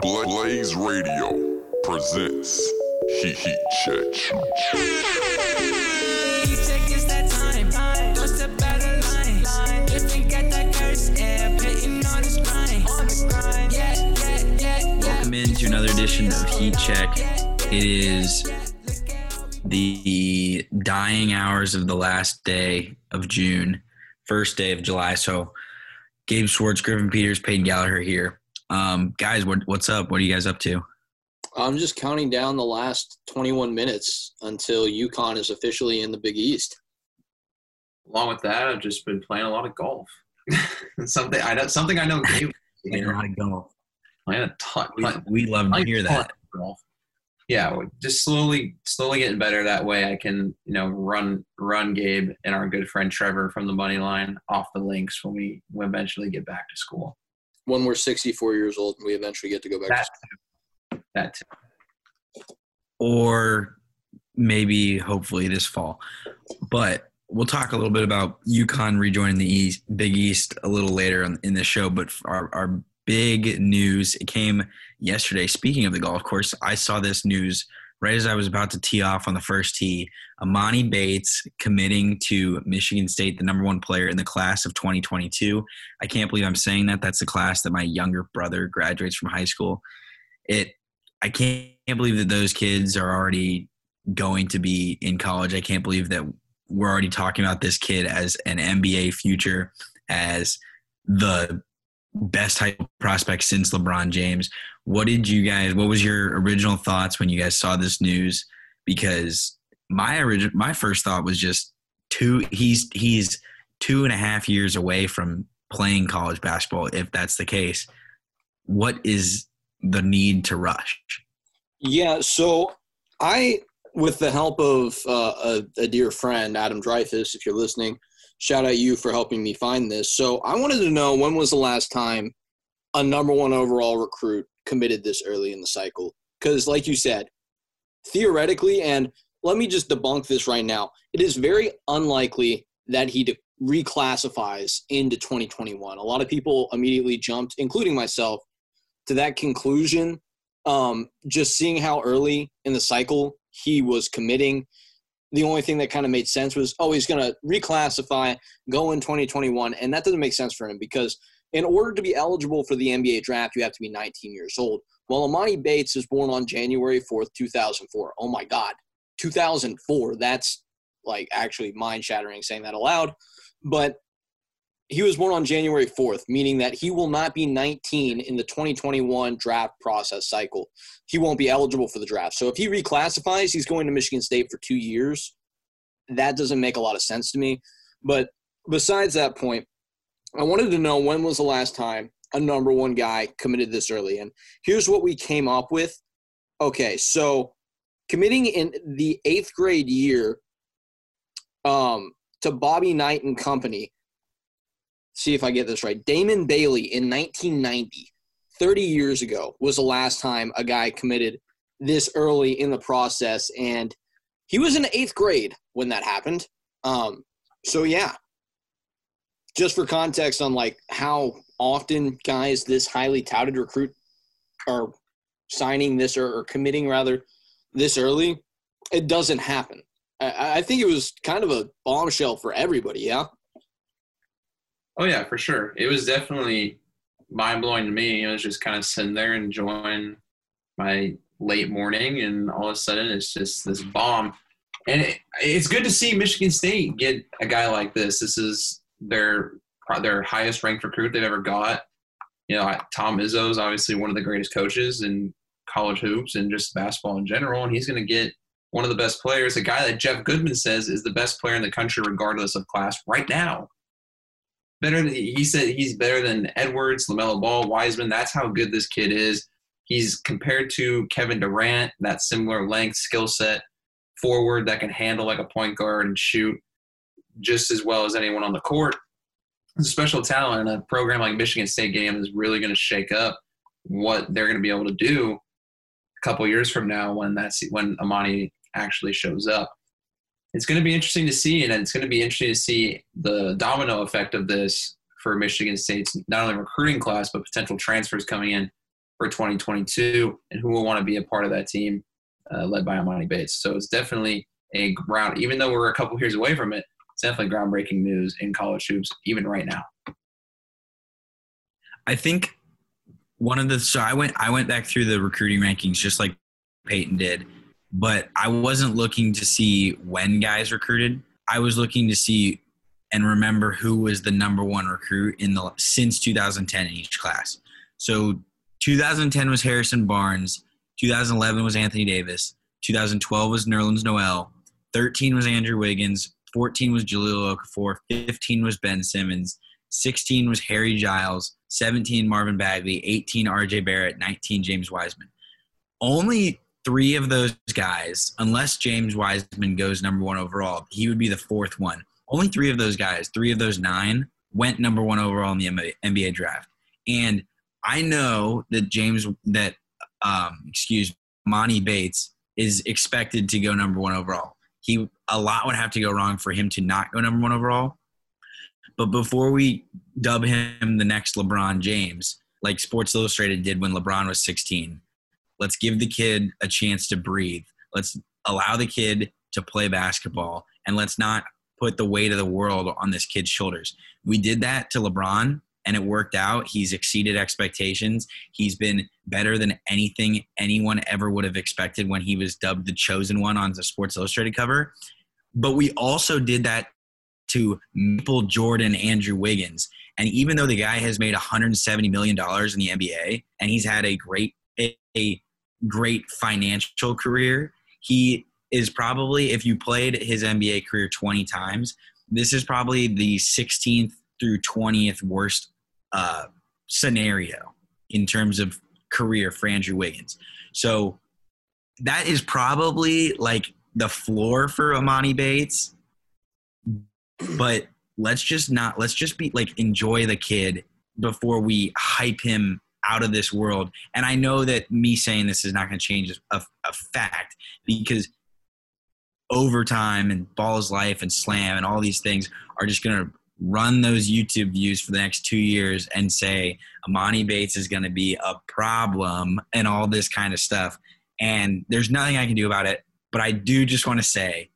Blaze Radio presents Heat Heat Check. Check is that. Welcome into another edition of Heat Check. It is the dying hours of the last day of June, first day of July. So, Gabe Swartz, Griffin Peters, Peyton Gallaher here. Um, guys, what, what's up? What are you guys up to? I'm just counting down the last 21 minutes until UConn is officially in the Big East. along with that, I've just been playing a lot of golf. something I know. Something I know. Gabe Playing a lot of golf. playing a ton. We, playing- we love to hear that. golf. Yeah, just slowly, slowly getting better. That way, I can, you know, run, run Gabe and our good friend Trevor from the money line off the links when we when eventually get back to school. When we're 64 years old and we eventually get to go back to That school. That too. or maybe hopefully this fall. But we'll talk a little bit about UConn rejoining the East, Big East a little later in, in the show. But our, our big news it came yesterday. Speaking of the golf course, I saw this news right as I was about to tee off on the first tee. Emoni Bates committing to Michigan State, the number one player in the class of 2022. I can't believe I'm saying that. That's the class that my younger brother graduates from high school. It I can't, believe that those kids are already going to be in college. I can't believe that we're already talking about this kid as an NBA future, as the best school prospect since LeBron James. What did you guys? What was your original thoughts when you guys saw this news? Because my original, my first thought was just two. He's he's two and a half years away from playing college basketball. If that's the case, what is the need to rush? Yeah, so I, with the help of uh, a, a dear friend, Adam Dreyfus, if you're listening, shout out you for helping me find this. So I wanted to know when was the last time a number one overall recruit committed this early in the cycle? Because, like you said, theoretically, and let me just debunk this right now, it is very unlikely that he de- reclassifies into 2021. A lot of people immediately jumped, including myself, to that conclusion um, just seeing how early in the cycle he was committing, the only thing that kind of made sense was, oh, he's going to reclassify, go in 2021. And that doesn't make sense for him because in order to be eligible for the NBA draft, you have to be 19 years old. Well, Emoni Bates is born on January 4th, 2004. Oh my God, 2004. That's like actually mind shattering saying that aloud. But he was born on January 4th, meaning that he will not be 19 in the 2021 draft process cycle. He won't be eligible for the draft. So if he reclassifies, he's going to Michigan State for two years. That doesn't make a lot of sense to me. But besides that point, I wanted to know when was the last time a number one guy committed this early. And here's what we came up with. Okay, so committing in the eighth grade year um, to Bobby Knight and company see if I get this right. Damon Bailey in 1990, 30 years ago, was the last time a guy committed this early in the process, and he was in eighth grade when that happened. Um, so yeah, just for context on like how often guys this highly touted recruit are signing this or, or committing rather this early, it doesn't happen. I, I think it was kind of a bombshell for everybody. Yeah. Oh yeah, for sure. It was definitely mind blowing to me. I was just kind of sitting there enjoying my late morning, and all of a sudden it's just this bomb. And it, it's good to see Michigan State get a guy like this. This is their their highest ranked recruit they've ever got. You know, Tom Izzo is obviously one of the greatest coaches in college hoops and just basketball in general, and he's going to get one of the best players, a guy that Jeff Goodman says is the best player in the country, regardless of class, right now better than he said he's better than Edwards, LaMelo Ball, Wiseman. That's how good this kid is. He's compared to Kevin Durant, that similar length, skill set, forward that can handle like a point guard and shoot just as well as anyone on the court. A special talent, a program like Michigan State game is really going to shake up what they're going to be able to do a couple years from now when that's when Emoni actually shows up it's going to be interesting to see, and it's going to be interesting to see the domino effect of this for Michigan State's not only recruiting class but potential transfers coming in for 2022 and who will want to be a part of that team uh, led by Emoni Bates. So it's definitely a ground, even though we're a couple years away from it, it's definitely groundbreaking news in college hoops, even right now. I think one of the so I went I went back through the recruiting rankings just like Peyton did, but I wasn't looking to see when guys recruited. I was looking to see and remember who was the number one recruit in the since 2010 in each class. So 2010 was Harrison Barnes, 2011 was Anthony Davis, 2012 was Nerlens Noel, 13 was Andrew Wiggins, 14 was Jahlil Okafor, 15 was Ben Simmons, 16 was Harry Giles, 17 Marvin Bagley, 18 RJ Barrett, 19 James Wiseman. Only three of those guys, unless James Wiseman goes number one overall, he would be the fourth one. Only three of those guys, three of those nine, went number one overall in the NBA draft. And I know that James, that, um, excuse Monty Bates is expected to go number one overall. He, a lot would have to go wrong for him to not go number one overall. But before we dub him the next LeBron James, like Sports Illustrated did when LeBron was 16, let's give the kid a chance to breathe. Let's allow the kid to play basketball and let's not put the weight of the world on this kid's shoulders. We did that to LeBron and it worked out. He's exceeded expectations. He's been better than anything anyone ever would have expected when he was dubbed the chosen one on the Sports Illustrated cover. But we also did that to Maple Jordan Andrew Wiggins. And even though the guy has made $170 million in the NBA and he's had a great a, a great financial career, he is probably if you played his NBA career 20 times, this is probably the 16th through 20th worst uh, scenario in terms of career for Andrew Wiggins. So that is probably like the floor for Emoni Bates but let's just not let's just be like enjoy the kid before we hype him out of this world. And i know that me saying this is not going to change a, a fact because overtime and balls life and slam and all these things are just going to run those youtube views for the next two years and say emoni bates is going to be a problem and all this kind of stuff. And there's nothing i can do about it but i do just want to say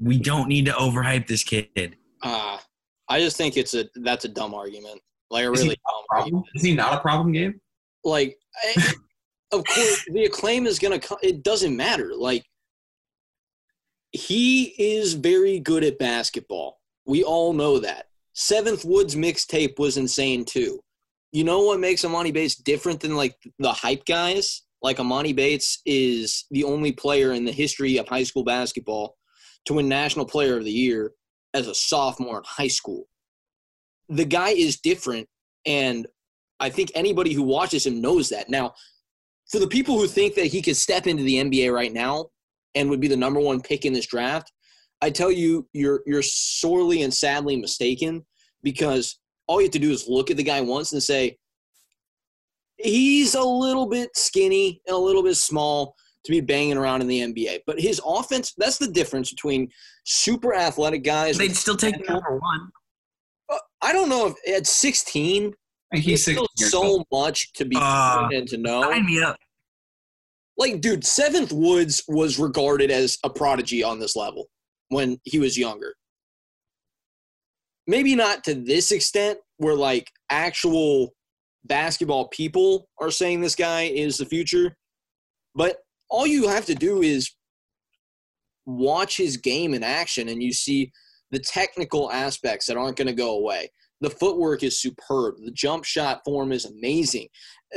we don't need to overhype this kid uh, I just think it's a that's a dumb argument. Like a really dumb problem? Is he not a problem game? Like, I, of course, the acclaim is gonna come. It doesn't matter. Like, he is very good at basketball. We all know that. Seventh Woods mixtape was insane too. You know what makes Emoni Bates different than like the hype guys? Like Emoni Bates is the only player in the history of high school basketball to win National Player of the Year as a sophomore in high school. The guy is different, and I think anybody who watches him knows that. Now, for the people who think that he could step into the NBA right now and would be the number one pick in this draft, I tell you, you're you're sorely and sadly mistaken because all you have to do is look at the guy once and say he's a little bit skinny and a little bit small, to be banging around in the NBA. But his offense, that's the difference between super athletic guys. They'd still take number one. Uh, I don't know if at 16, he's still so old. much to be uh, and to know. Sign me up. Like, dude, Seventh Woods was regarded as a prodigy on this level when he was younger. Maybe not to this extent, where like actual basketball people are saying this guy is the future, but all you have to do is watch his game in action and you see the technical aspects that aren't going to go away. The footwork is superb. The jump shot form is amazing.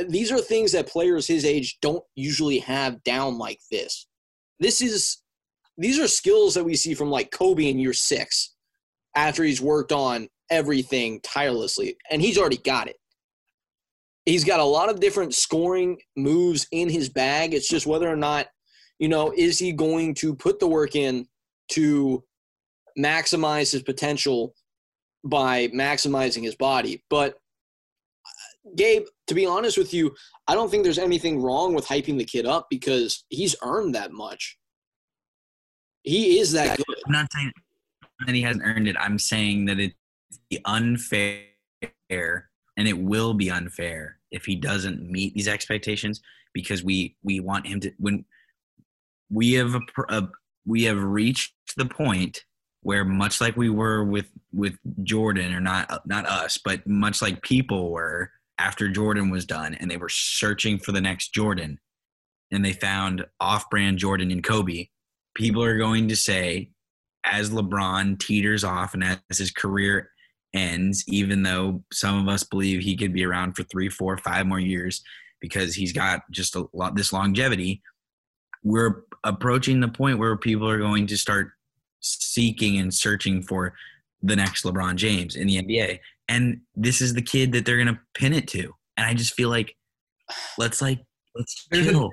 These are things that players his age don't usually have down like this. This is these are skills that we see from like Kobe in year 6 after he's worked on everything tirelessly and he's already got it. He's got a lot of different scoring moves in his bag. It's just whether or not, you know, is he going to put the work in to maximize his potential by maximizing his body. But Gabe, to be honest with you, I don't think there's anything wrong with hyping the kid up because he's earned that much. He is that good. I'm not saying that he hasn't earned it. I'm saying that it's the unfair and it will be unfair if he doesn't meet these expectations because we we want him to when we have a, a we have reached the point where much like we were with with Jordan or not not us but much like people were after Jordan was done and they were searching for the next Jordan and they found off-brand Jordan and Kobe people are going to say as LeBron teeters off and as his career ends even though some of us believe he could be around for three, four, five more years because he's got just a lot this longevity we're approaching the point where people are going to start seeking and searching for the next LeBron James in the NBA. And this is the kid that they're going to pin it to. And I just feel like let's like let's There's chill.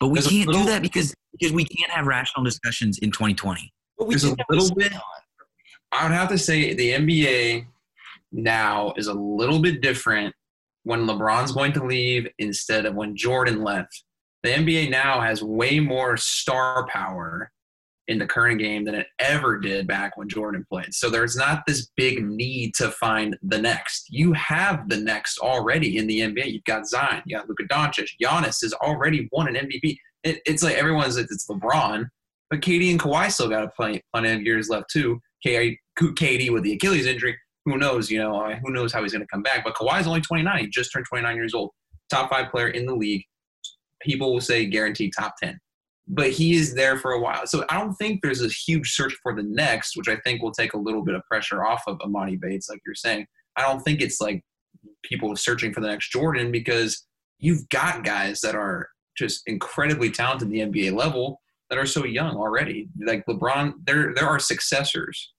But we can't little- do that because because we can't have rational discussions in 2020. But we There's a little bit- on. I would have to say the NBA now is a little bit different when LeBron's going to leave instead of when Jordan left. The NBA now has way more star power in the current game than it ever did back when Jordan played. So there's not this big need to find the next. You have the next already in the NBA. You've got Zion, you got Luka Doncic, Giannis has already won an MVP. It, it's like everyone's like it's LeBron, but KD and Kawhi still got a plenty, plenty of years left too. K- KD with the Achilles injury, who knows? You know, who knows how he's going to come back? But Kawhi's only 29. He just turned 29 years old. Top five player in the league. People will say guaranteed top 10. But he is there for a while. So I don't think there's a huge search for the next, which I think will take a little bit of pressure off of Emoni Bates, like you're saying. I don't think it's like people searching for the next Jordan because you've got guys that are just incredibly talented at the NBA level that are so young already. Like LeBron, there there are successors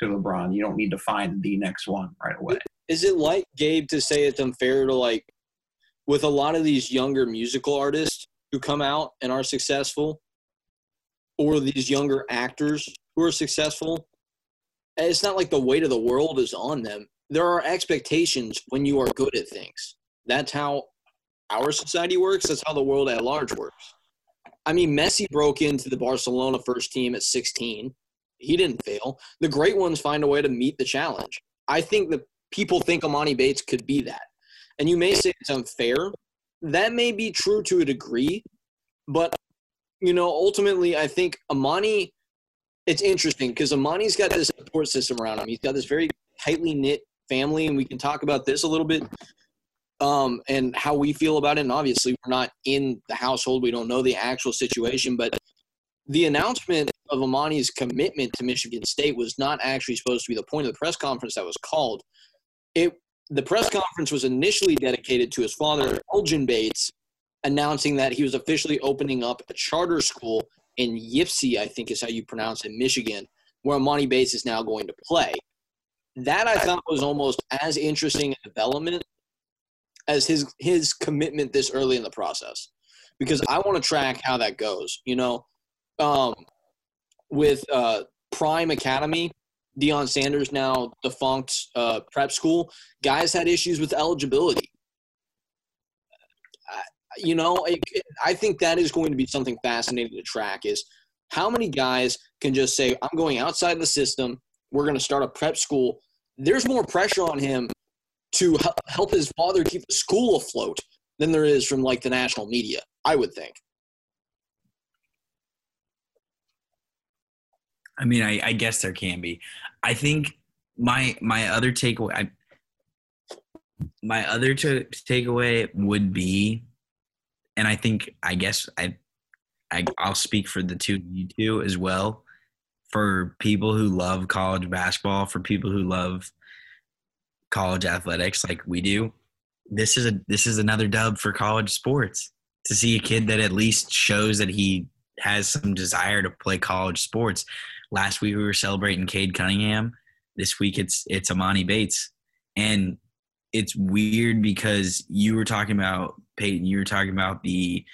to LeBron. You don't need to find the next one right away. Is it like Gabe to say it's unfair to like with a lot of these younger musical artists who come out and are successful, or these younger actors who are successful? It's not like the weight of the world is on them. There are expectations when you are good at things. That's how our society works. That's how the world at large works. I mean, Messi broke into the Barcelona first team at 16. He didn't fail. The great ones find a way to meet the challenge. I think that people think Emoni Bates could be that. And you may say it's unfair. That may be true to a degree, but you know, ultimately I think Emoni it's interesting because Emoni's got this support system around him. He's got this very tightly knit family, and we can talk about this a little bit um, and how we feel about it. And obviously, we're not in the household; we don't know the actual situation. But the announcement of Emoni's commitment to Michigan State was not actually supposed to be the point of the press conference that was called. It the press conference was initially dedicated to his father, Elgin Bates, announcing that he was officially opening up a charter school in Ypsi, I think is how you pronounce it, Michigan, where Emoni Bates is now going to play. That I thought was almost as interesting a development as his his commitment this early in the process, because I want to track how that goes. You know, um, with uh, Prime Academy, Deion Sanders now defunct uh, prep school. Guys had issues with eligibility. You know, I think that is going to be something fascinating to track. Is how many guys can just say, "I'm going outside the system. We're going to start a prep school." There's more pressure on him to help his father keep the school afloat than there is from like the national media. I would think. I mean, I, I guess there can be. I think my my other takeaway, I, my other to, takeaway would be, and I think I guess I, I I'll speak for the two you two as well. For people who love college basketball, for people who love college athletics like we do, this is a this is another dub for college sports. To see a kid that at least shows that he has some desire to play college sports. Last week we were celebrating Cade Cunningham. This week it's it's Emoni Bates, and it's weird because you were talking about Peyton. You were talking about the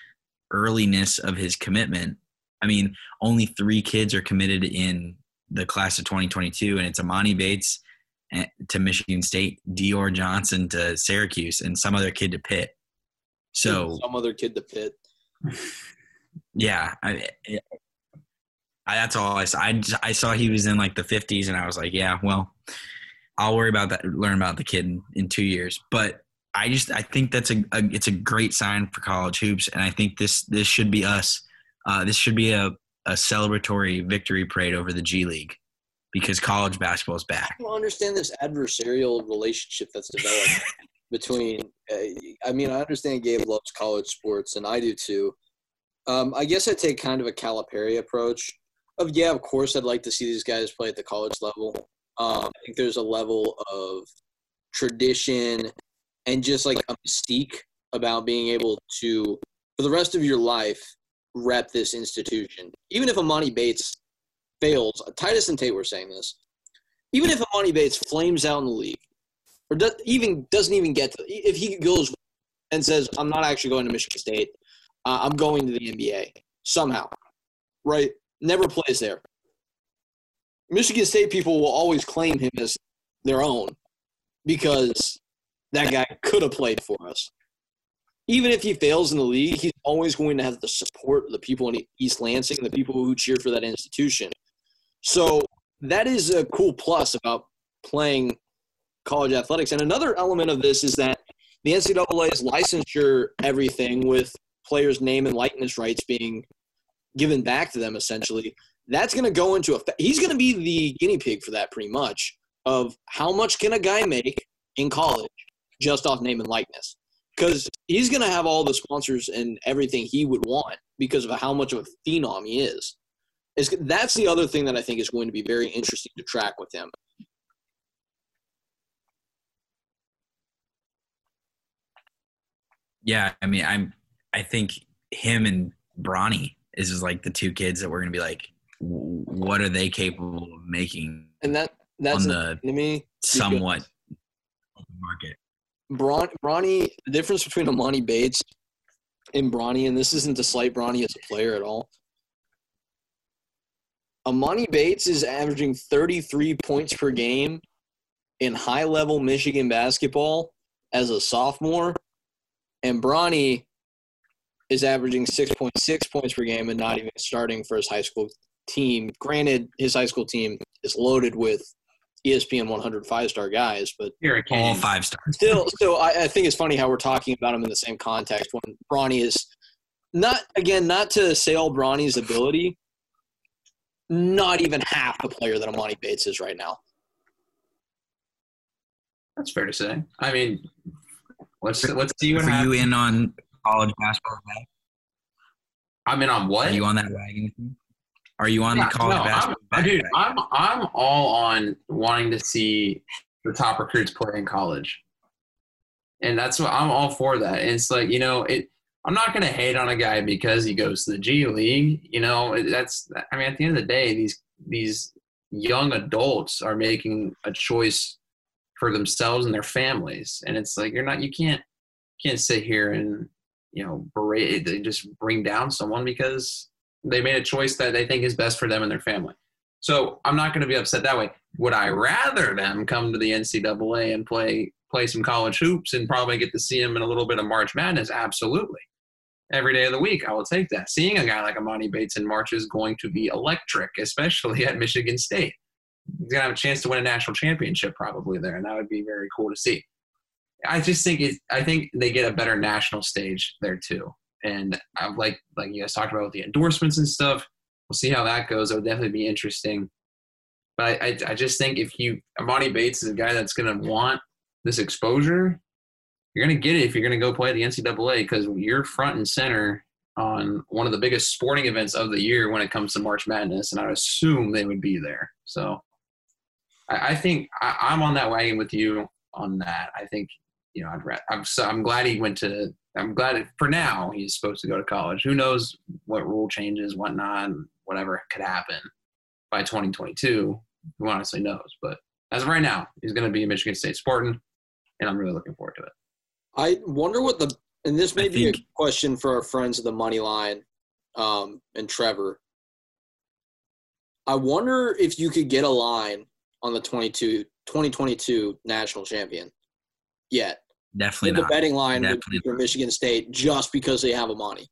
earliness of his commitment. I mean, only three kids are committed in the class of 2022, and it's Emoni Bates eh, to Michigan State, Dior Johnson to Syracuse, and some other kid to Pitt. So some other kid to pit. yeah, I, I, that's all I saw. I, just- I saw he was in like the 50s, and I was like, yeah, well, I'll worry about that. Learn about the kid in, in two years. But I just I think that's a, a it's a great sign for college hoops, and I think this this should be us. Uh, this should be a a celebratory victory parade over the G League because college basketball is back. I don't understand this adversarial relationship that's developed between. Uh, I mean, I understand Gabe loves college sports, and I do too. Um, I guess I take kind of a Calipari approach. Of yeah, of course, I'd like to see these guys play at the college level. Um, I think there's a level of tradition and just like a mystique about being able to, for the rest of your life, rep this institution. Even if Emoni Bates fails, Titus and Tate were saying this. Even if Emoni Bates flames out in the league, or does, even doesn't even get to, if he goes and says, "I'm not actually going to Michigan State, uh, I'm going to the NBA somehow," right? Never plays there. Michigan State people will always claim him as their own because that guy could have played for us. Even if he fails in the league, he's always going to have the support of the people in East Lansing, the people who cheer for that institution. So that is a cool plus about playing college athletics. And another element of this is that the NCAA's licensure everything with players' name and likeness rights being given back to them essentially. That's going to go into effect. He's going to be the guinea pig for that pretty much of how much can a guy make in college just off name and likeness because he's going to have all the sponsors and everything he would want because of how much of a phenom he is. Is that's the other thing that I think is going to be very interesting to track with him. Yeah, I mean, I'm. I think him and Bronny is just like the two kids that we're gonna be like, what are they capable of making And that that's on the me somewhat market? Bron, Bronny, the difference between Emoni Bates and Bronny, and this isn't to slight Bronny as a player at all. Emoni Bates is averaging 33 points per game in high level Michigan basketball as a sophomore, and Bronny is averaging 6.6 points per game and not even starting for his high school team. Granted, his high school team is loaded with ESPN 100 five star guys, but All five stars. still, so I, I think it's funny how we're talking about him in the same context when Bronny is not again not to say all Bronny's ability, not even half the player that Emoni Bates is right now. That's fair to say. I mean, let's let's see what Are you in on college basketball? Zach? I'm in on what? Are you on that wagon? Are you on Yeah, the college no, basketball? I'm, dude, wagon? I'm I'm all on wanting to see the top recruits play in college, and that's what I'm all for. That and it's like you know it. I'm not gonna hate on a guy because he goes to the G League. You know that's. I mean, at the end of the day, these these young adults are making a choice for themselves and their families, and it's like you're not. You can't can't sit here and you know berate. They just bring down someone because they made a choice that they think is best for them and their family. So I'm not going to be upset that way. Would I rather them come to the NCAA and play play some college hoops and probably get to see them in a little bit of March Madness? Absolutely. Every day of the week, I will take that. Seeing a guy like Emoni Bates in March is going to be electric, especially at Michigan State. He's going to have a chance to win a national championship probably there, and that would be very cool to see. I just think it. I think they get a better national stage there too and I like like you guys talked about with the endorsements and stuff. We'll see how that goes. It would definitely be interesting. But I, I, I just think if you Emoni Bates is a guy that's going to want this exposure, you're going to get it if you're going to go play the NCAA because you're front and center on one of the biggest sporting events of the year when it comes to March Madness, and I assume they would be there. So I, I think I, I'm on that wagon with you on that. I think you know I'd ra- I'm so I'm glad he went to I'm glad it, for now he's supposed to go to college. Who knows what rule changes, whatnot, whatever could happen by 2022. Who honestly knows? But as of right now, he's going to be a Michigan State Spartan, and I'm really looking forward to it. I wonder what the and this may I be a question for our friends of the money line um, and Trevor. I wonder if you could get a line on the 22, 2022 national champion yet. Definitely the not. betting line Definitely for Michigan State just because they have Emoni.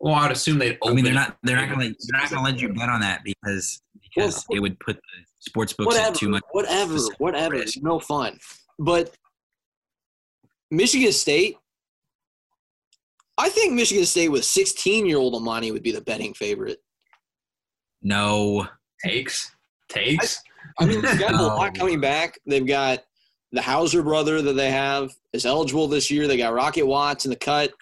Well, I'd assume they'd. I mean, they're not. They're not going to. They're not going to let you bet on that because because Well, it would put the sports books whatever, have too much. whatever, specific whatever. risk. No fun. But Michigan State, I think Michigan State with 16 year old Emoni would be the betting favorite. No, Takes. Takes. I mean, they've got a lot coming back. They've got the Hauser brother that they have is eligible this year. They got Rocket Watts in the cut.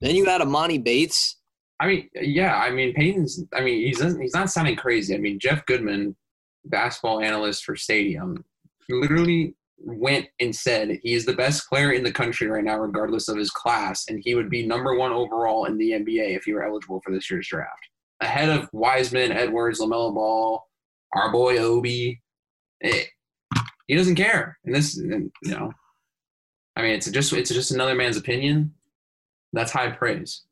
Then you got Emoni Bates. I mean, yeah. I mean, Peyton's. I mean, he's he's not sounding crazy. I mean, Jeff Goodman, basketball analyst for Stadium, literally went and said he is the best player in the country right now, regardless of his class, and he would be number one overall in the NBA if he were eligible for this year's draft, ahead of Wiseman, Edwards, Lamelo Ball, our boy Obi. Eh, he doesn't care, and this, and, you know, I mean, it's just it's just another man's opinion. That's high praise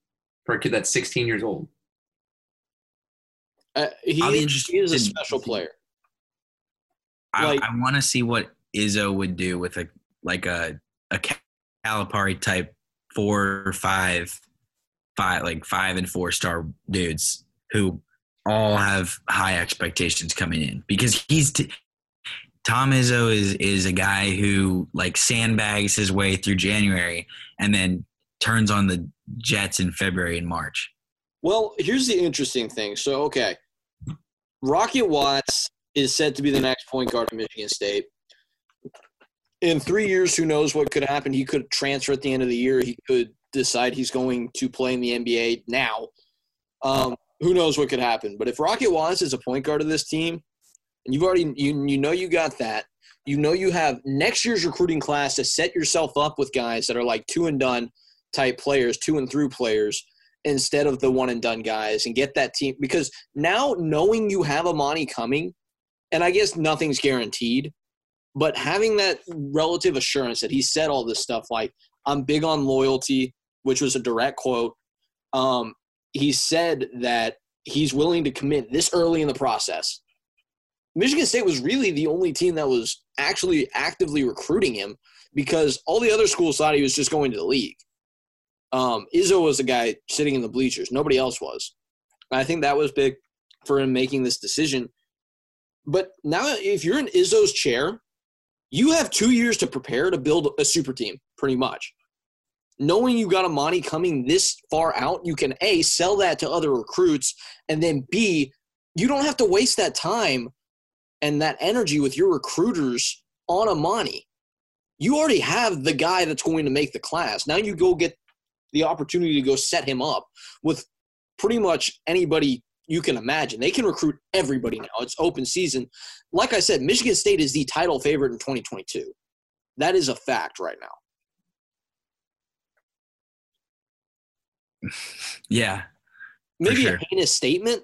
for a kid that's 16 years old. Uh, he, is, he is a special player. I, Like- I want to see what Izzo would do with a like a a Calipari type four or five, five like five and four star dudes who all have high expectations coming in because he's t- Tom Izzo is is a guy who like sandbags his way through January and then turns on the Jets in February and March. Well, here's the interesting thing. So, okay, Rocket Watts is said to be the next point guard at Michigan State. In three years, who knows what could happen? He could transfer at the end of the year. He could decide he's going to play in the NBA now. Um, who knows what could happen? But if Rocket Watts is a point guard of this team, you've already you you know you got that, you know you have next year's recruiting class to set yourself up with guys that are like two and done type players, two and through players instead of the one and done guys and get that team because now knowing you have Emoni coming, and I guess nothing's guaranteed, but having that relative assurance that he said all this stuff like I'm big on loyalty, which was a direct quote. Um, he said that he's willing to commit this early in the process. Michigan State was really the only team that was actually actively recruiting him because all the other schools thought he was just going to the league. Um, Izzo was the guy sitting in the bleachers. Nobody else was. I think that was big for him making this decision. But now, if you're in Izzo's chair, you have two years to prepare to build a super team, pretty much. Knowing you got Emoni coming this far out, you can A, sell that to other recruits, and then B, you don't have to waste that time and that energy with your recruiters on Emoni. You already have the guy that's going to make the class. Now you go get the opportunity to go set him up with pretty much anybody you can imagine. They can recruit everybody now. It's open season. Like I said, Michigan State is the title favorite in 2022. That is a fact right now. Yeah, Maybe sure. a heinous statement,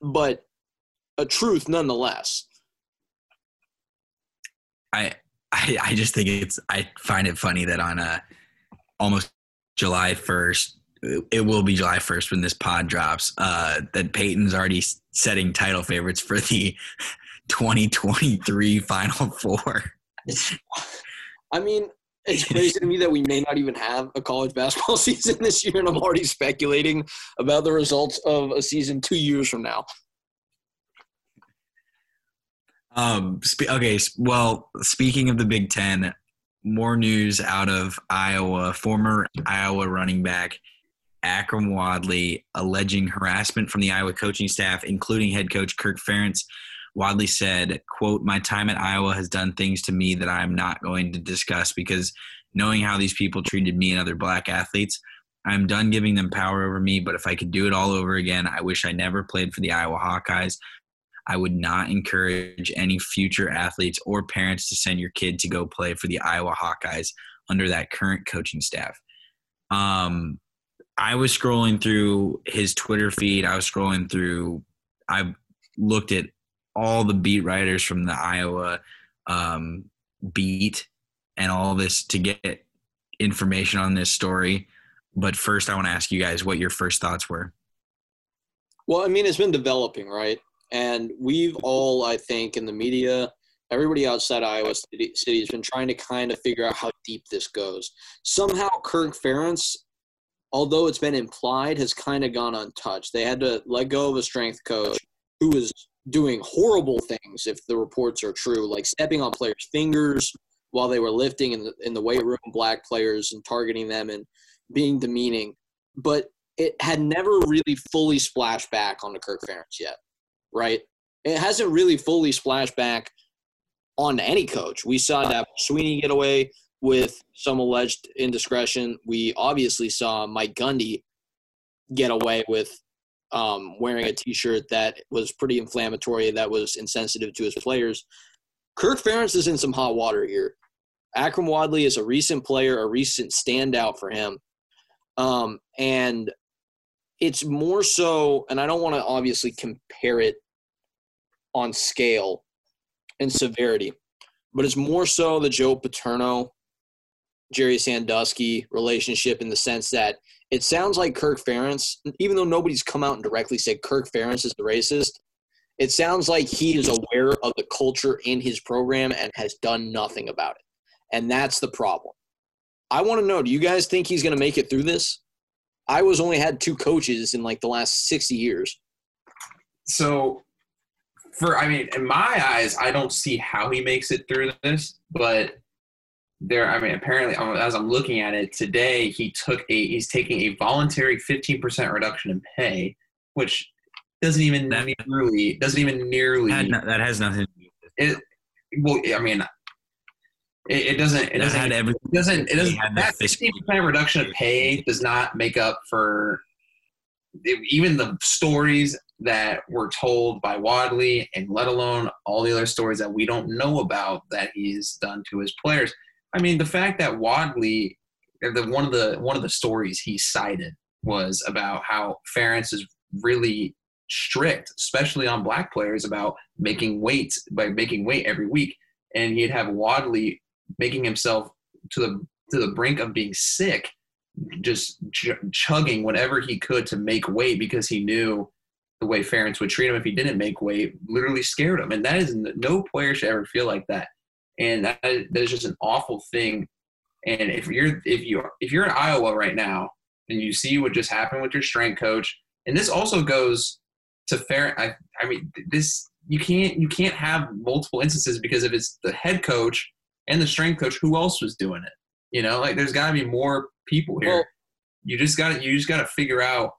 but a truth nonetheless. I, I I just think it's I find it funny that on uh almost July first, it will be July first when this pod drops. Uh, that Peyton's already setting title favorites for the 2023 Final Four. I mean, it's crazy to me that we may not even have a college basketball season this year, and I'm already speculating about the results of a season two years from now. Um. Spe- okay. Well, speaking of the Big Ten, more news out of Iowa. Former Iowa running back Akrum Wadley alleging harassment from the Iowa coaching staff, including head coach Kirk Ferentz. Wadley said, "quote My time at Iowa has done things to me that I'm not going to discuss because knowing how these people treated me and other black athletes." I'm done giving them power over me, but if I could do it all over again, I wish I never played for the Iowa Hawkeyes. I would not encourage any future athletes or parents to send your kid to go play for the Iowa Hawkeyes under that current coaching staff. Um, I was scrolling through his Twitter feed. I was scrolling through. I looked at all the beat writers from the Iowa um, beat and all this to get information on this story. But first, I want to ask you guys what your first thoughts were. Well, I mean, it's been developing, right? And we've all, I think, in the media, everybody outside Iowa City, City has been trying to kind of figure out how deep this goes. Somehow, Kirk Ferentz, although it's been implied, has kind of gone untouched. They had to let go of a strength coach who was doing horrible things if the reports are true, like stepping on players' fingers while they were lifting in the in the weight room, black players and targeting them and being demeaning. But it had never really fully splashed back onto Kirk Ferentz yet, right? It hasn't really fully splashed back on any coach. We saw that Swinney get away with some alleged indiscretion. We obviously saw Mike Gundy get away with um, wearing a T-shirt that was pretty inflammatory, that was insensitive to his players. Kirk Ferentz is in some hot water here. Akrum Wadley is a recent player, a recent standout for him, um, and it's more so. And I don't want to obviously compare it on scale and severity, but it's more so the Joe Paterno, Jerry Sandusky relationship in the sense that it sounds like Kirk Ferentz, even though nobody's come out and directly said Kirk Ferentz is the racist, it sounds like he is aware of the culture in his program and has done nothing about it. And that's the problem. I want to know do you guys think he's going to make it through this? I was only had two coaches in like the last 60 years. So, for I mean, in my eyes, I don't see how he makes it through this, but there i mean apparently um, as i'm looking at it today he took a he's taking a voluntary 15% reduction in pay which doesn't even That- nearly doesn't even nearly That, that has nothing. to do with it. it well i mean it, it doesn't it doesn't it doesn't it doesn't the that fiscal- 15% reduction of pay does not make up for it- even the stories that were told by Wadley and let alone all the other stories that we don't know about that he's done to his players. I mean, the fact that Wadley the one of the one of the stories he cited was about how Ferentz is really strict, especially on black players about making weights by making weight every week. And he'd have Wadley making himself to the to the brink of being sick, just ch- chugging whatever he could to make weight because he knew the way Ferentz would treat him if he didn't make weight literally scared him. And that is no player should ever feel like that. And that is, that is just an awful thing. And if you're if you if you're in Iowa right now and you see what just happened with your strength coach, and this also goes to fair. I, I mean, this you can't you can't have multiple instances because if it's the head coach and the strength coach, who else was doing it? You know, like there's got to be more people here. Well- you just got to you just got to figure out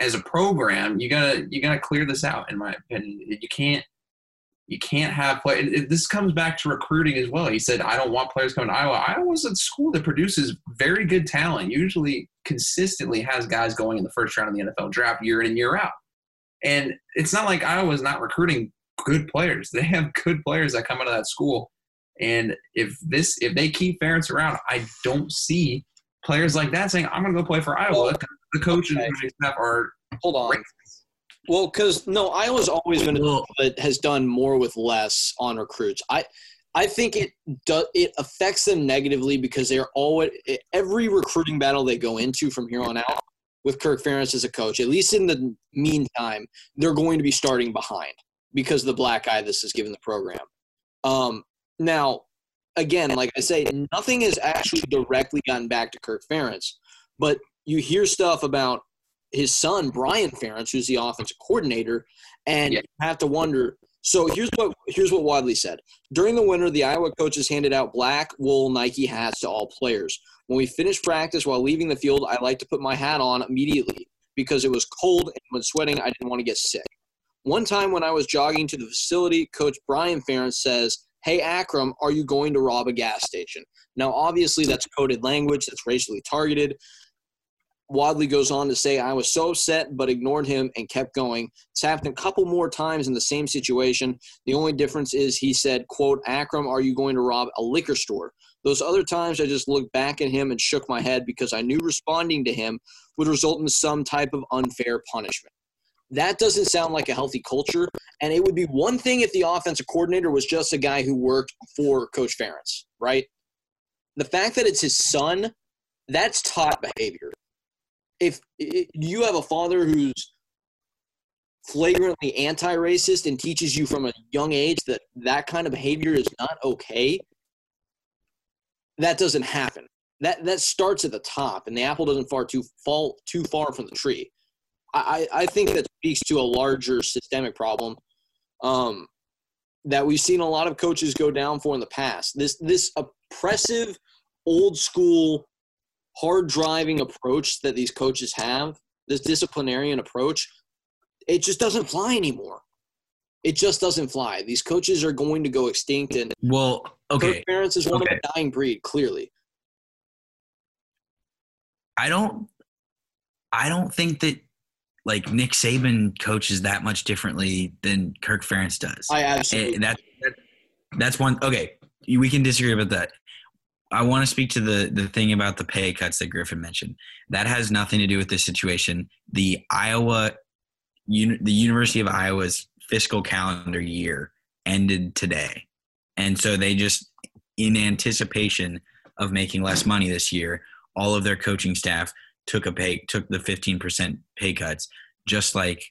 as a program. You gotta you gotta clear this out. In my opinion, you can't you can't have play. it- it- This comes back to recruiting as well. He said, "I don't want players coming to Iowa." Iowa's a school that produces very good talent. Usually, consistently has guys going in the first round of the NFL draft year in and year out. And it's not like Iowa's not recruiting good players. They have good players that come out of that school. And if this, if they keep Ferentz around, I don't see players like that saying, "I'm going to go play for Iowa." The coach and okay. coaching staff are Hold on. racist. Well, because no, Iowa's always been that has done more with less on recruits. I I think it does it affects them negatively because they're always every recruiting battle they go into from here on out with Kirk Ferentz as a coach. At least in the meantime, they're going to be starting behind because of the black eye this has given the program. Um, now, again, like I say, nothing has actually directly gotten back to Kirk Ferentz, but you hear stuff about his son Brian Ferentz, who's the offensive coordinator, and Yeah. you have to wonder. So here's what here's what Wadley said. During the winter, the Iowa coaches handed out black wool Nike hats to all players. When we finished practice while leaving the field, I like to put my hat on immediately because it was cold and when sweating, I didn't want to get sick. One time when I was jogging to the facility, Coach Brian Ferentz says, Hey Akrum, are you going to rob a gas station? Now, obviously, that's coded language that's racially targeted. Wadley goes on to say, I was so upset but ignored him and kept going. It's happened a couple more times in the same situation. The only difference is he said, quote, Akrum, are you going to rob a liquor store? Those other times I just looked back at him and shook my head because I knew responding to him would result in some type of unfair punishment. That doesn't sound like a healthy culture. And it would be one thing if the offensive coordinator was just a guy who worked for Coach Ferentz, right? The fact that it's his son, that's taught behavior. If, you have a father who's flagrantly anti-racist and teaches you from a young age that that kind of behavior is not okay, that doesn't happen. That that starts at the top, and the apple doesn't far too fall too far from the tree. I I think that speaks to a larger systemic problem um, that we've seen a lot of coaches go down for in the past. This this oppressive, old school, hard driving approach that these coaches have, this disciplinarian approach, it just doesn't fly anymore. It just doesn't fly. These coaches are going to go extinct, and Well, okay. Ferentz is one Okay. of a dying breed. Clearly, I don't I don't think that like Nick Saban coaches that much differently than Kirk Ferentz does. I Eh, absolutely. that, that that's one okay we can disagree about that i want to speak to the the thing about the pay cuts that griffin mentioned that has nothing to do with this situation the iowa the university of iowa's fiscal calendar year ended today and so they just in anticipation of making less money this year all of their coaching staff took a pay took the 15% pay cuts just like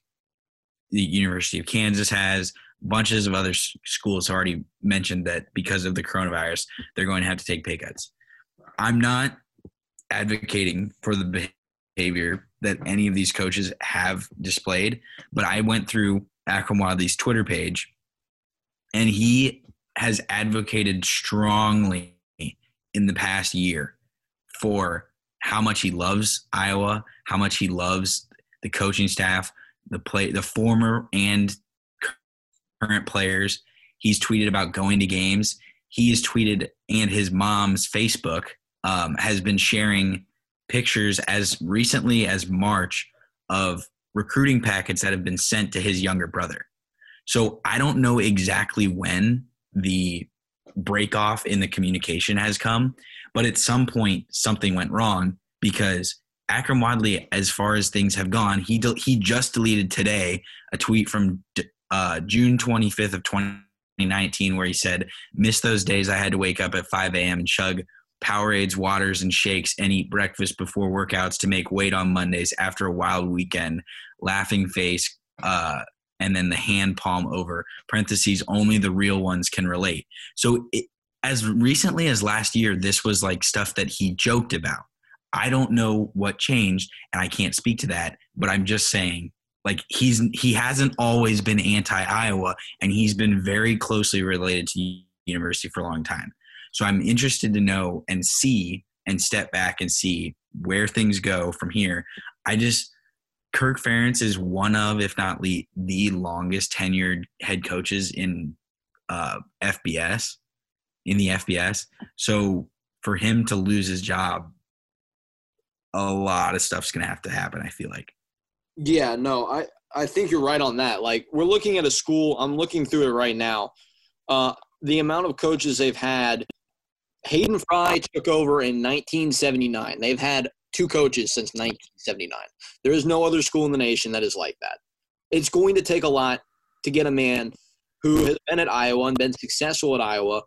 the university of kansas has bunches of other schools have already mentioned that because of the coronavirus, they're going to have to take pay cuts. I'm not advocating for the behavior that any of these coaches have displayed, but I went through Akrum Wadley's Twitter page, and he has advocated strongly in the past year for how much he loves Iowa, how much he loves the coaching staff, the play, the former and current players. He's tweeted about going to games. He has tweeted, and his mom's Facebook um, has been sharing pictures as recently as March of recruiting packets that have been sent to his younger brother. So I don't know exactly when the break off in the communication has come, but at some point something went wrong because Akrum Wadley, as far as things have gone, he he just deleted today a tweet from uh, June 25th of 2019 where he said, "Miss those days I had to wake up at 5 a.m. and chug Powerades, waters, and shakes and eat breakfast before workouts to make weight on Mondays after a wild weekend." Laughing face, uh, and then the hand palm over parentheses. Only the real ones can relate. So it, as recently as last year, this was like stuff that he joked about. I don't know what changed, and I can't speak to that. But I'm just saying, like he's he hasn't always been anti-Iowa, and he's been very closely related to university for a long time. So I'm interested to know and see and step back and see where things go from here. I just Kirk Ferentz is one of, if not le- the longest tenured head coaches in uh, FBS, in the FBS. So for him to lose his job, a lot of stuff's gonna have to happen. I feel like. Yeah, no, I I think you're right on that. Like we're looking at a school. I'm looking through it right now. Uh, the amount of coaches they've had. Hayden Fry took over in 1979. They've had two coaches since 1979. There is no other school in the nation that is like that. It's going to take a lot to get a man who has been at Iowa and been successful at Iowa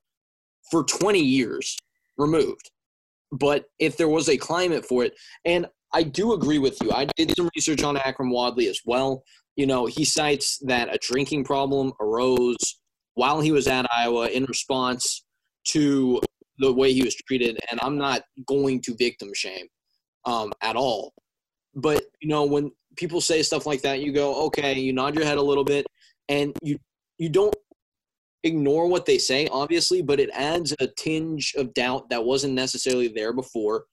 for 20 years removed. But if there was a climate for it, and I do agree with you. I did some research on Akrum Wadley as well. You know, he cites that a drinking problem arose while he was at Iowa in response to the way he was treated. And I'm not going to victim shame um, at all. But, you know, when people say stuff like that, you go, okay, you nod your head a little bit and you, you don't ignore what they say, obviously, but it adds a tinge of doubt that wasn't necessarily there before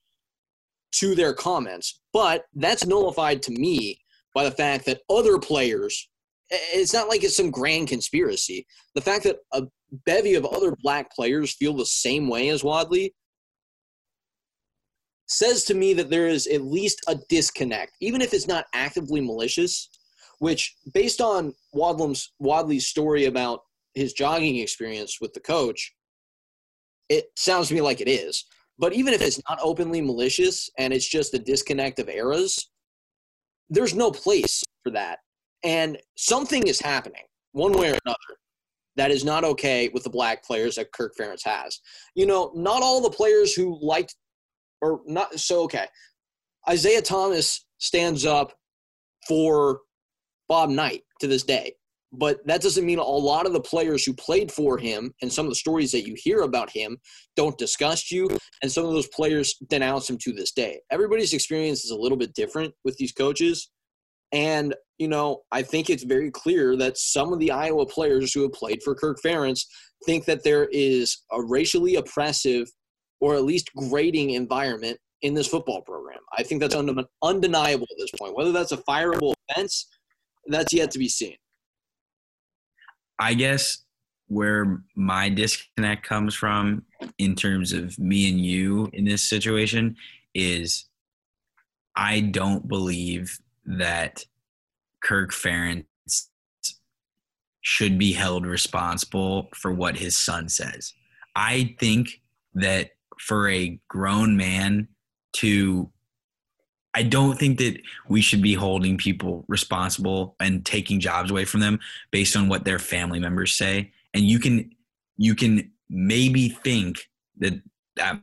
to their comments. But that's nullified to me by the fact that other players, it's not like it's some grand conspiracy. The fact that a bevy of other black players feel the same way as Wadley says to me that there is at least a disconnect, even if it's not actively malicious, which based on Wadlam's, Wadley's story about his jogging experience with the coach, it sounds to me like it is. But even if it's not openly malicious and it's just a disconnect of eras, there's no place for that. And something is happening one way or another that is not okay with the black players that Kirk Ferentz has. You know, not all the players who liked or not so okay. Isiah Thomas stands up for Bob Knight to this day. But that doesn't mean a lot of the players who played for him and some of the stories that you hear about him don't disgust you. And some of those players denounce him to this day. Everybody's experience is a little bit different with these coaches. And, you know, I think it's very clear that some of the Iowa players who have played for Kirk Ferentz think that there is a racially oppressive or at least grading environment in this football program. I think that's undeniable at this point. Whether that's a fireable offense, that's yet to be seen. I guess where my disconnect comes from in terms of me and you in this situation is I don't believe that Kirk Ferentz should be held responsible for what his son says. I think that for a grown man to I don't think that we should be holding people responsible and taking jobs away from them based on what their family members say. And you can you can maybe think that that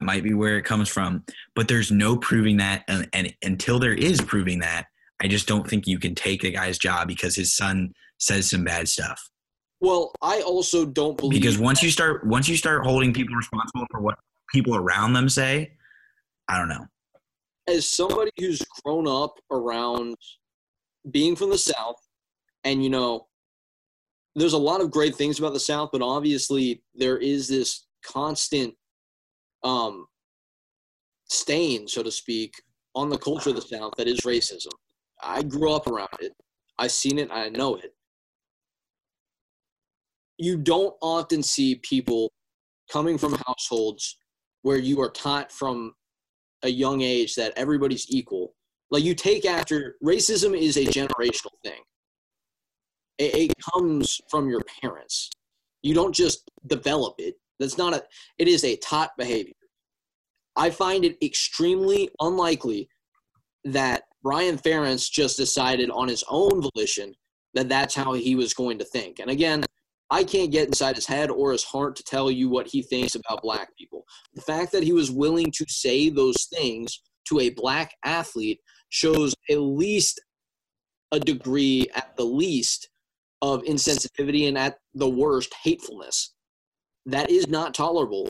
might be where it comes from, but there's no proving that. And, and until there is proving that, I just don't think you can take a guy's job because his son says some bad stuff. Well, I also don't believe Because once you start once you start holding people responsible for what people around them say, I don't know. as somebody who's grown up around being from the South, and you know, there's a lot of great things about the South, but obviously there is this constant um, stain, so to speak, on the culture of the South that is racism. I grew up around it. I've seen it. I know it. You don't often see people coming from households where you are taught from a young age that everybody's equal. Like you take after racism is a generational thing. It, it comes from your parents. You don't just develop it. That's not a. It is a taught behavior. I find it extremely unlikely that Brian Ferentz just decided on his own volition that that's how he was going to think. And again, I can't get inside his head or his heart to tell you what he thinks about black people. The fact that he was willing to say those things to a black athlete shows at least a degree, at the least, of insensitivity and at the worst, hatefulness. That is not tolerable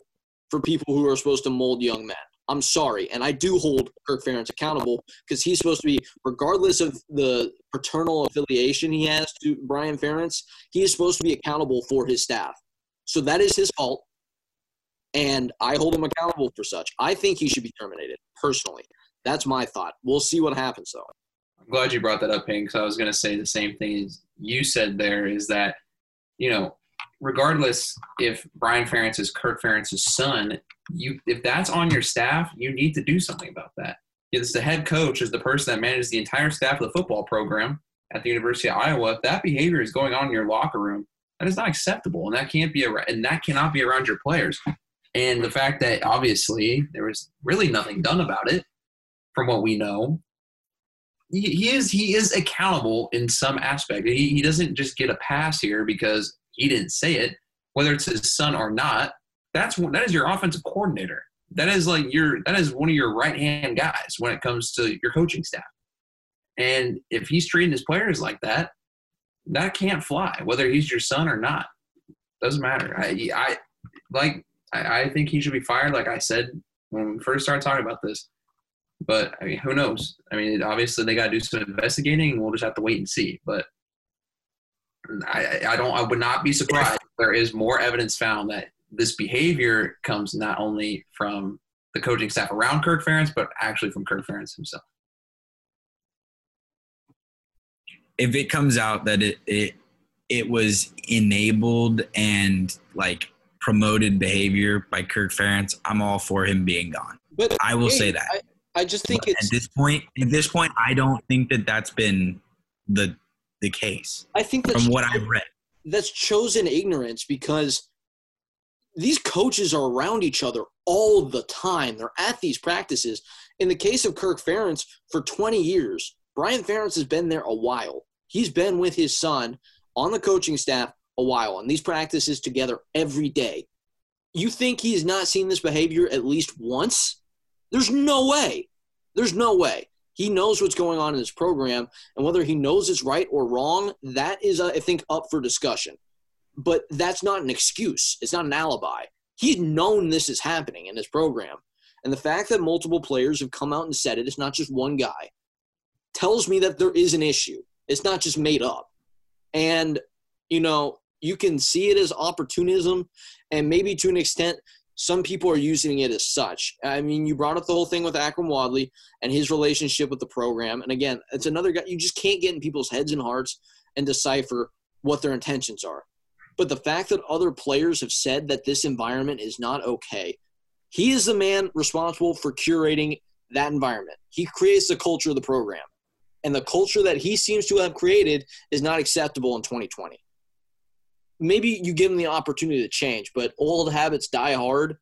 for people who are supposed to mold young men. I'm sorry. And I do hold Kirk Ferentz accountable because he's supposed to be, regardless of the paternal affiliation he has to Brian Ferentz, he is supposed to be accountable for his staff. So that is his fault. And I hold him accountable for such. I think he should be terminated, personally. That's my thought. We'll see what happens, though. I'm glad you brought that up, Hank, because I was going to say the same thing as you said there is that, you know, regardless if Brian Ferentz is Kirk Ferentz's son, you if that's on your staff, you need to do something about that. Because the head coach is the person that manages the entire staff of the football program at the University of Iowa. If that behavior is going on in your locker room, that is not acceptable, and that can't be and that cannot be around your players. And the fact that obviously there was really nothing done about it, from what we know, he, he is he is accountable in some aspect. He, he doesn't just get a pass here because he didn't say it, whether it's his son or not. That's that is your offensive coordinator. That is like your that is one of your right hand guys when it comes to your coaching staff. And if he's treating his players like that, that can't fly. Whether he's your son or not, doesn't matter. I I like I, I think he should be fired. Like I said when we first started talking about this. But I mean, who knows? I mean, obviously they got to do some investigating. We'll just have to wait and see. But I, I don't. I would not be surprised if there is more evidence found that this behavior comes not only from the coaching staff around Kirk Ferentz, but actually from Kirk Ferentz himself. if it comes out that it it it was enabled and like promoted behavior by Kirk Ferentz, I'm all for him being gone. But I will hey, say that. I, I just think it's at this point, at this point, I don't think that that's been the the case I think that's from what I've read. that's chosen ignorance because these coaches are around each other all the time. They're at these practices. In the case of Kirk Ferentz, for 20 years, Brian Ferentz has been there a while. He's been with his son on the coaching staff a while, and these practices together every day. You think he's not seen this behavior at least once? There's no way. There's no way. He knows what's going on in this program, and whether he knows it's right or wrong, that is, uh, I think, up for discussion. But that's not an excuse. It's not an alibi. He's known this is happening in this program. And the fact that multiple players have come out and said it, it's not just one guy, tells me that there is an issue. It's not just made up. And, you know, you can see it as opportunism, and maybe to an extent, some people are using it as such. I mean, you brought up the whole thing with Akrum Wadley and his relationship with the program. And again, it's another guy, you just can't get in people's heads and hearts and decipher what their intentions are. But the fact that other players have said that this environment is not okay, he is the man responsible for curating that environment. He creates the culture of the program. And the culture that he seems to have created is not acceptable in 2020. Maybe you give them the opportunity to change, but old habits die hard.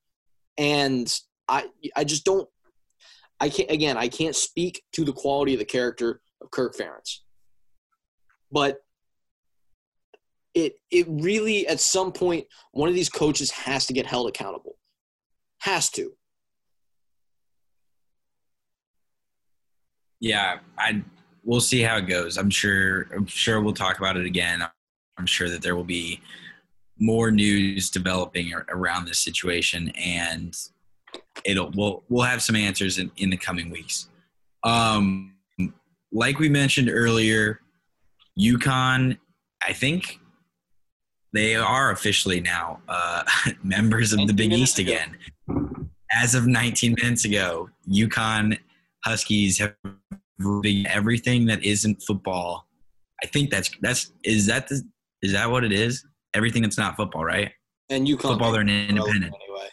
And I I just don't I can't again, I can't speak to the quality of the character of Kirk Ferentz. But it it really at some point one of these coaches has to get held accountable. Has to. Yeah, I we'll see how it goes. I'm sure I'm sure we'll talk about it again. I'm sure that there will be more news developing around this situation and it'll we'll we'll have some answers in, in the coming weeks. Um like we mentioned earlier, UConn, I think they are officially now uh, members of the Big East ago. again. As of 19 minutes ago, UConn Huskies have everything that isn't football. I think that's that's is that the, is that what it is? Everything that's not football, right? And you Football, they're an independent. anyway.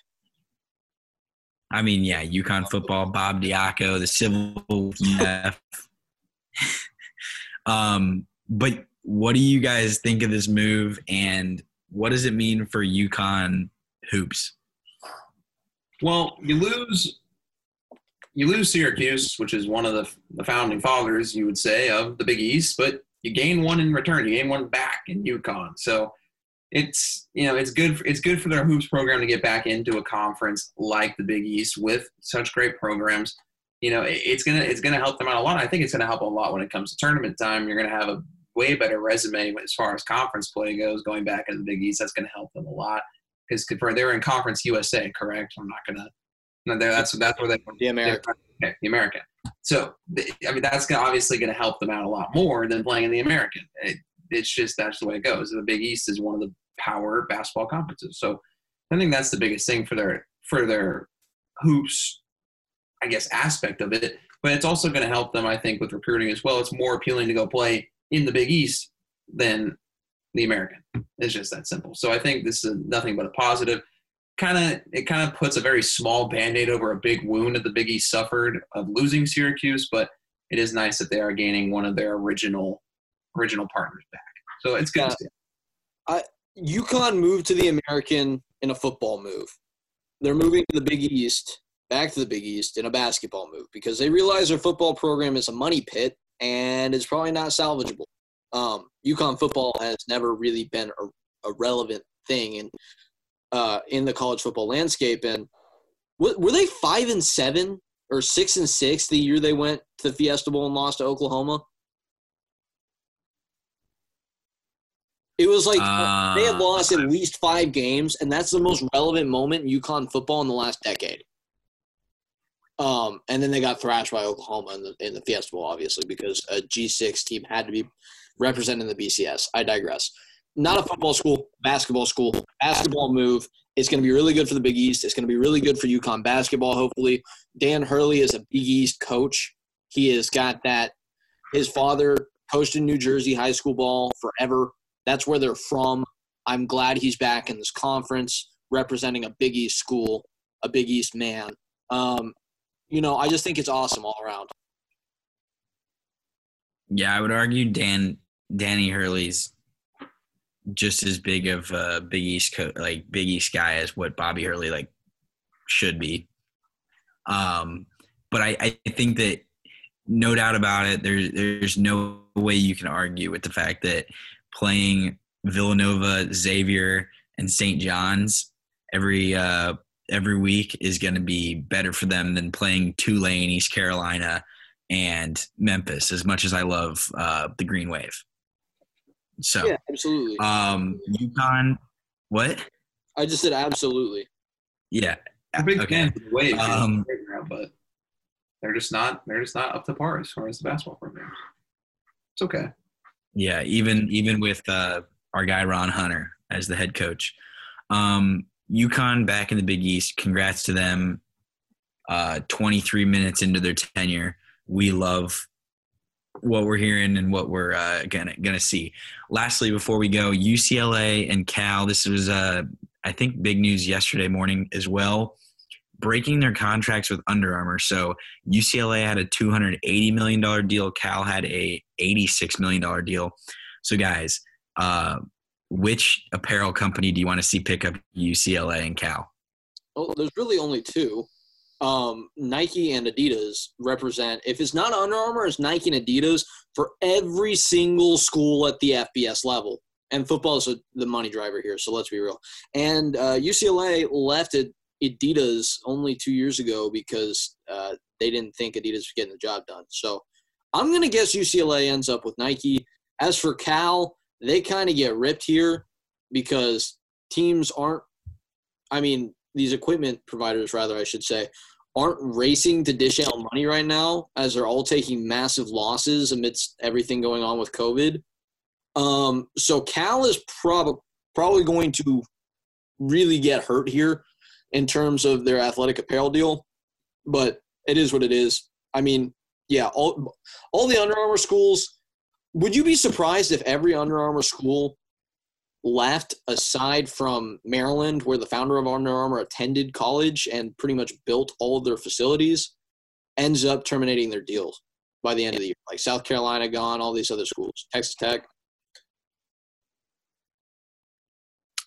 I mean, yeah, UConn football, Bob Diaco, the Civil UF. um, but what do you guys think of this move, and what does it mean for UConn hoops? Well, you lose you lose Syracuse, which is one of the, the founding fathers, you would say, of the Big East, but you gain one in return. You gain one back in UConn. So it's you know it's good for, it's good for their hoops program to get back into a conference like the Big East with such great programs. You know it, it's gonna it's gonna help them out a lot. I think it's gonna help a lot when it comes to tournament time. You're gonna have a way better resume as far as conference play goes. Going back into the Big East, that's gonna help them a lot because they're in Conference USA, correct? I'm not gonna. No, that's that's where they The American. Okay, the American. So, I mean, that's gonna, obviously going to help them out a lot more than playing in the American. It, it's just that's the way it goes. The Big East is one of the power basketball conferences. So, I think that's the biggest thing for their for their hoops, I guess, aspect of it. But it's also going to help them, I think, with recruiting as well. It's more appealing to go play in the Big East than the American. It's just that simple. So I think this is nothing but a positive kind of it kind of puts a very small band-aid over a big wound that the Big East suffered of losing Syracuse, but it is nice that they are gaining one of their original original partners back. So it's good. to Yeah. see. UConn moved to the American in a football move. They're moving to the Big East, back to the Big East in a basketball move because they realize their football program is a money pit and it's probably not salvageable. Um, UConn football has never really been a, a relevant thing in uh, in the college football landscape. And w- were they five and seven or six and six the year they went to the Fiesta Bowl and lost to Oklahoma? It was like uh, they had Uh, lost at least five games, and that's the most relevant moment in UConn football in the last decade. Um, and then they got thrashed by Oklahoma in the in the Fiesta Bowl, obviously, because a G6 team had to be representing the BCS. I digress. Not a football school, basketball school. Basketball move. It's going to be really good for the Big East. It's going to be really good for UConn basketball. Hopefully, Dan Hurley is a Big East coach. He has got that. His father coached in New Jersey high school ball forever. That's where they're from. I'm glad he's back in this conference representing a Big East school, a Big East man. Um, you know, I just think it's awesome all around. Yeah, I would argue Dan Danny Hurley's just as big of a Big East co- like Big East guy as what Bobby Hurley like should be. Um, but I, I think that no doubt about it, there's there's no way you can argue with the fact that playing Villanova, Xavier, and St. John's every uh, every week is going to be better for them than playing Tulane, East Carolina, and Memphis. As much as I love uh, the Green Wave, so Yeah, absolutely. um, UConn, what? I just said absolutely. Yeah, I'm a big okay. fan of the Wave, Um, but they're just not they're just not up to par as far as the basketball program. It's okay. Yeah, even even with uh, our guy Ron Hunter as the head coach. Um, UConn back in the Big East. Congrats to them. Uh, 23 minutes into their tenure, we love what we're hearing and what we're uh, gonna gonna see. Lastly, before we go, UCLA and Cal. This was uh, I think big news yesterday morning as well. Breaking their contracts with Under Armour. So UCLA had a 280 million dollar deal. Cal had a 86 million dollar deal. So guys, uh, which apparel company do you want to see pick up UCLA and Cal? Well, there's really only two. Um, Nike and Adidas represent. If it's not Under Armour, it's Nike and Adidas for every single school at the FBS level. And football is a, the money driver here, so let's be real. And uh, UCLA left Adidas only two years ago because uh, they didn't think Adidas was getting the job done. So I'm going to guess UCLA ends up with Nike. As for Cal, they kind of get ripped here because teams aren't, I mean, these equipment providers, rather, I should say, aren't racing to dish out money right now as they're all taking massive losses amidst everything going on with COVID. Um, so Cal is prob- probably going to really get hurt here in terms of their athletic apparel deal, but it is what it is. I mean, yeah, all all the Under Armour schools. Would you be surprised if every Under Armour school left, aside from Maryland, where the founder of Under Armour attended college and pretty much built all of their facilities, ends up terminating their deals by the end of the year? Like South Carolina gone, all these other schools, Texas Tech.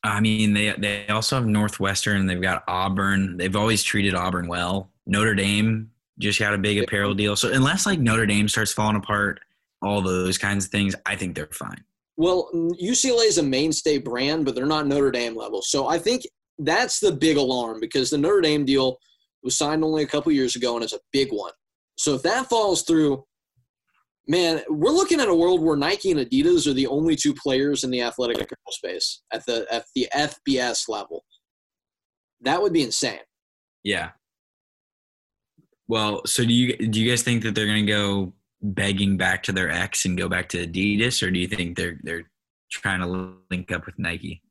I mean, they they also have Northwestern. They've got Auburn. They've always treated Auburn well. Notre Dame just got a big apparel deal. So unless like Notre Dame starts falling apart, all those kinds of things, I think they're fine. Well, UCLA is a mainstay brand, but they're not Notre Dame level. So I think that's the big alarm because the Notre Dame deal was signed only a couple years ago and it's a big one. So if that falls through, man, we're looking at a world where Nike and Adidas are the only two players in the athletic apparel space at the at the FBS level. That would be insane. Yeah. Well, so do you do you guys think that they're going to go begging back to their ex and go back to Adidas, or do you think they're they're trying to link up with Nike?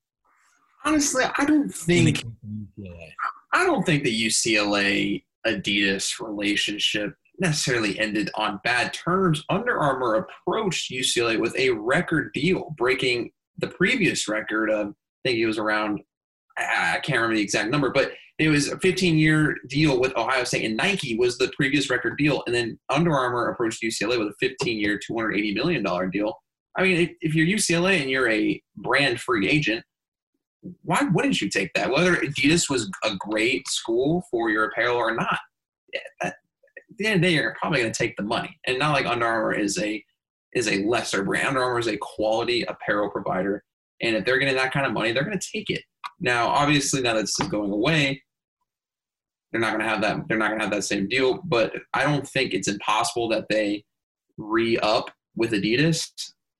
Honestly, I don't think case of UCLA. I don't think the UCLA Adidas relationship necessarily ended on bad terms. Under Armour approached UCLA with a record deal, breaking the previous record of I think it was around I can't remember the exact number, but it was a 15 year deal with Ohio State and Nike was the previous record deal, and then Under Armour approached UCLA with a 15 year, 280 million dollar deal. I mean, if, if you're UCLA and you're a brand free agent, why wouldn't you take that? Whether Adidas was a great school for your apparel or not, at the end of the day, you're probably going to take the money. And not like Under Armour is a is a lesser brand. Under Armour is a quality apparel provider, and if they're getting that kind of money, they're going to take it. Now, obviously, now that this is going away, they're not going to have that. They're not going to have that same deal. But I don't think it's impossible that they re up with Adidas.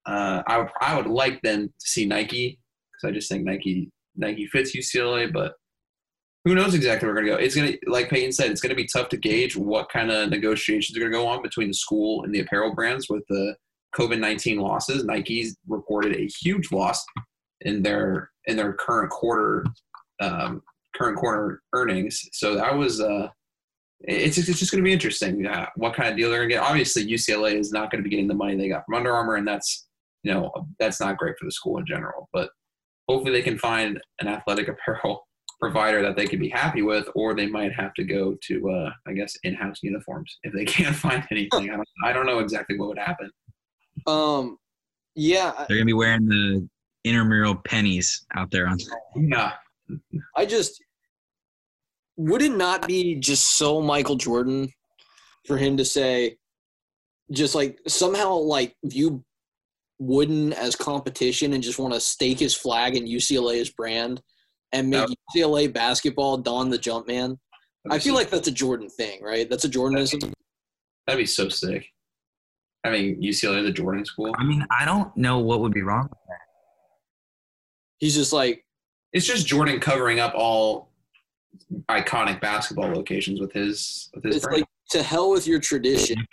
Uh, I would I would like them to see Nike because I just think Nike Nike fits UCLA, but who knows exactly where we're going to go. It's to, like Peyton said, it's going to be tough to gauge what kind of negotiations are going to go on between the school and the apparel brands with the COVID nineteen losses. Nike's reported a huge loss in their in their current quarter um, current quarter earnings. So that was uh, it's it's just going to be interesting uh, what kind of deal they're going to get. Obviously, UCLA is not going to be getting the money they got from Under Armour, and that's you know that's not great for the school in general. But hopefully, they can find an athletic apparel provider that they could be happy with, or they might have to go to uh, I guess in-house uniforms if they can't find anything. I don't, I don't know exactly what would happen. Um, yeah, They're going to be wearing the intramural pennies out there on. Yeah, I just would it not be just so Michael Jordan for him to say, just like somehow like view Wooden as competition and just want to stake his flag in UCLA's brand and make UCLA basketball don the Jumpman. I feel like that's a Jordan thing, right? That's a Jordanism. that'd be so sick. I mean, UCLA the Jordan school. I mean, I don't know what would be wrong with that. He's just like, It's just Jordan covering up all iconic basketball locations with his with his It's brand. like to hell with your tradition.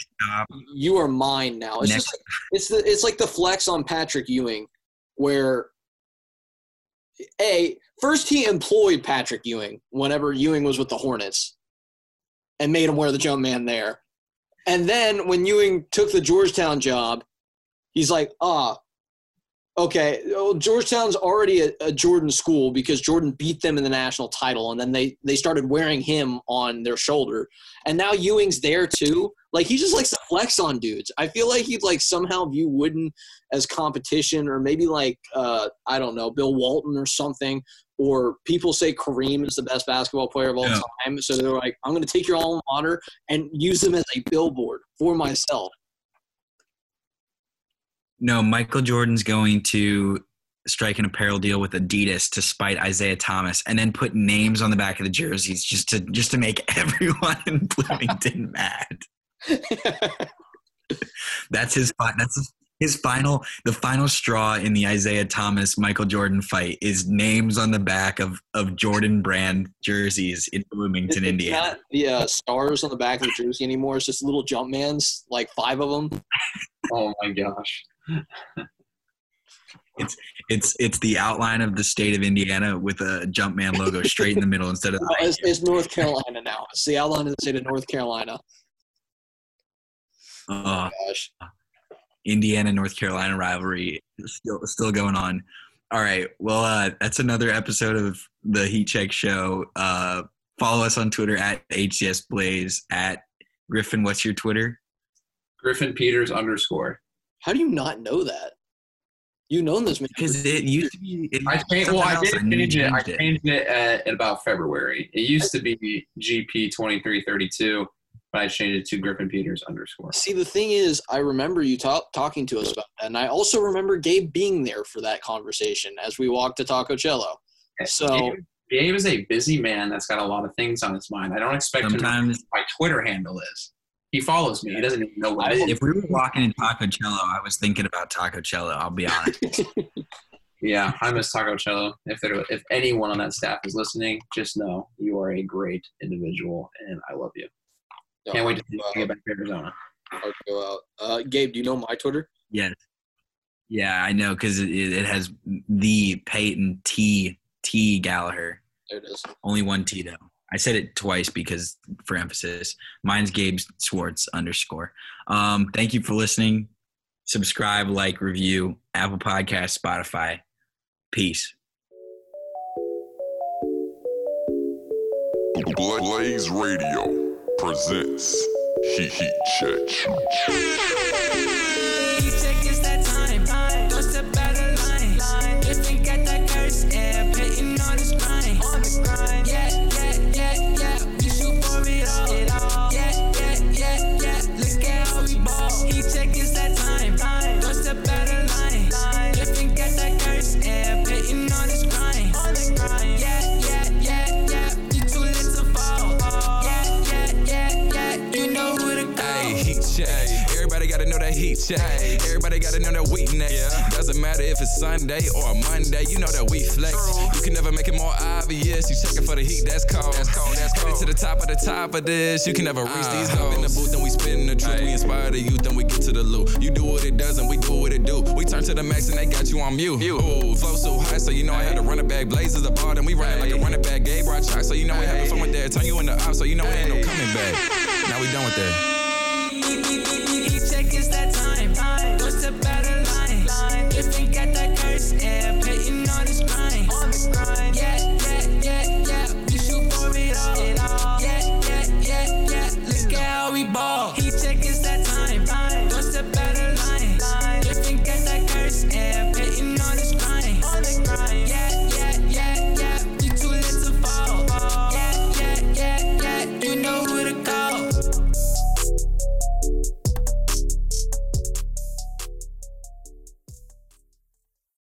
You are mine now. It's Next. just like, it's the it's like the flex on Patrick Ewing, where a first he employed Patrick Ewing whenever Ewing was with the Hornets, and made him wear the Jumpman there, and then when Ewing took the Georgetown job, he's like, ah. Okay, well, Georgetown's already a, a Jordan school because Jordan beat them in the national title, and then they they started wearing him on their shoulder, and now Ewing's there too. Like he just likes to flex on dudes. I feel like he'd like somehow view Wooden as competition, or maybe like uh, I don't know, Bill Walton or something. Or people say Kareem is the best basketball player of all Yeah. time, so they're like, I'm going to take your alma mater and use them as a billboard for myself. No, Michael Jordan's going to strike an apparel deal with Adidas to spite Isiah Thomas, and then put names on the back of the jerseys just to just to make everyone in Bloomington mad. That's his. That's his, his final. The final straw in the Isiah Thomas Michael Jordan fight is names on the back of of Jordan brand jerseys in Bloomington, It's Indiana. not the uh, stars on the back of the jersey anymore. It's just little jump mans, like five of them. oh my gosh. It's it's it's the outline of the state of Indiana with a Jumpman logo straight in the middle instead of the It's, it's North Carolina now. It's the outline of the state of North Carolina. uh, Gosh. Indiana North Carolina rivalry is still still going on. All right, well, uh, that's another episode of the Heat Check Show. Uh, follow us on Twitter at HCS Blaze at Griffin. What's your Twitter? Griffin Peters underscore. How do you not know that? You've known this. Because it used to be. It I used to be changed, well, I did else, and you change it. I changed it at, at uh, about February. It used to be GP twenty three thirty two, but I changed it to Griffin Peters underscore. See, the thing is, I remember you talk, talking to us about that, and I also remember Gabe being there for that conversation as we walked to Taco Cello. So- Gabe, Gabe is a busy man that's got a lot of things on his mind. I don't expect him to know Sometimes what my Twitter handle is. He follows me. He doesn't even know what I- if we were walking in Taco Cello, I was thinking about Taco Cello. I'll be honest. Yeah, I miss Taco Cello. If there, if anyone on that staff is listening, just know you are a great individual, and I love you. Can't wait to see you get back to Arizona. I'll go out. Uh, Gabe, do you know my Twitter? Yes. Yeah, I know because it, it has the Peyton T T Gallaher. There it is. Only one T though. I said it twice because for emphasis. Mine's Gabe Swartz underscore. Um, thank you for listening. Subscribe, like, review, Apple Podcast, Spotify. Peace. Blaze Radio presents Heat Heat Check. Check. Everybody gotta know that we weakness. Doesn't matter if it's Sunday or Monday, you know that we flex. You can never make it more obvious. You checking for the heat, that's cold. That's cold, that's cold. to the top of the top of this. You can never reach uh, these goals. in the booth then we spitting the truth. We inspire the youth then we get to the loot. You do what it does and we do what it do. We turn to the max and they got you on mute. Ooh, flow so high, so you know I had to run it back. Blazers a ball, and we run like a running back. Gabe brought chalk, so you know we having fun with that. Turn you into op, so you know it ain't no coming back. Now we done with that.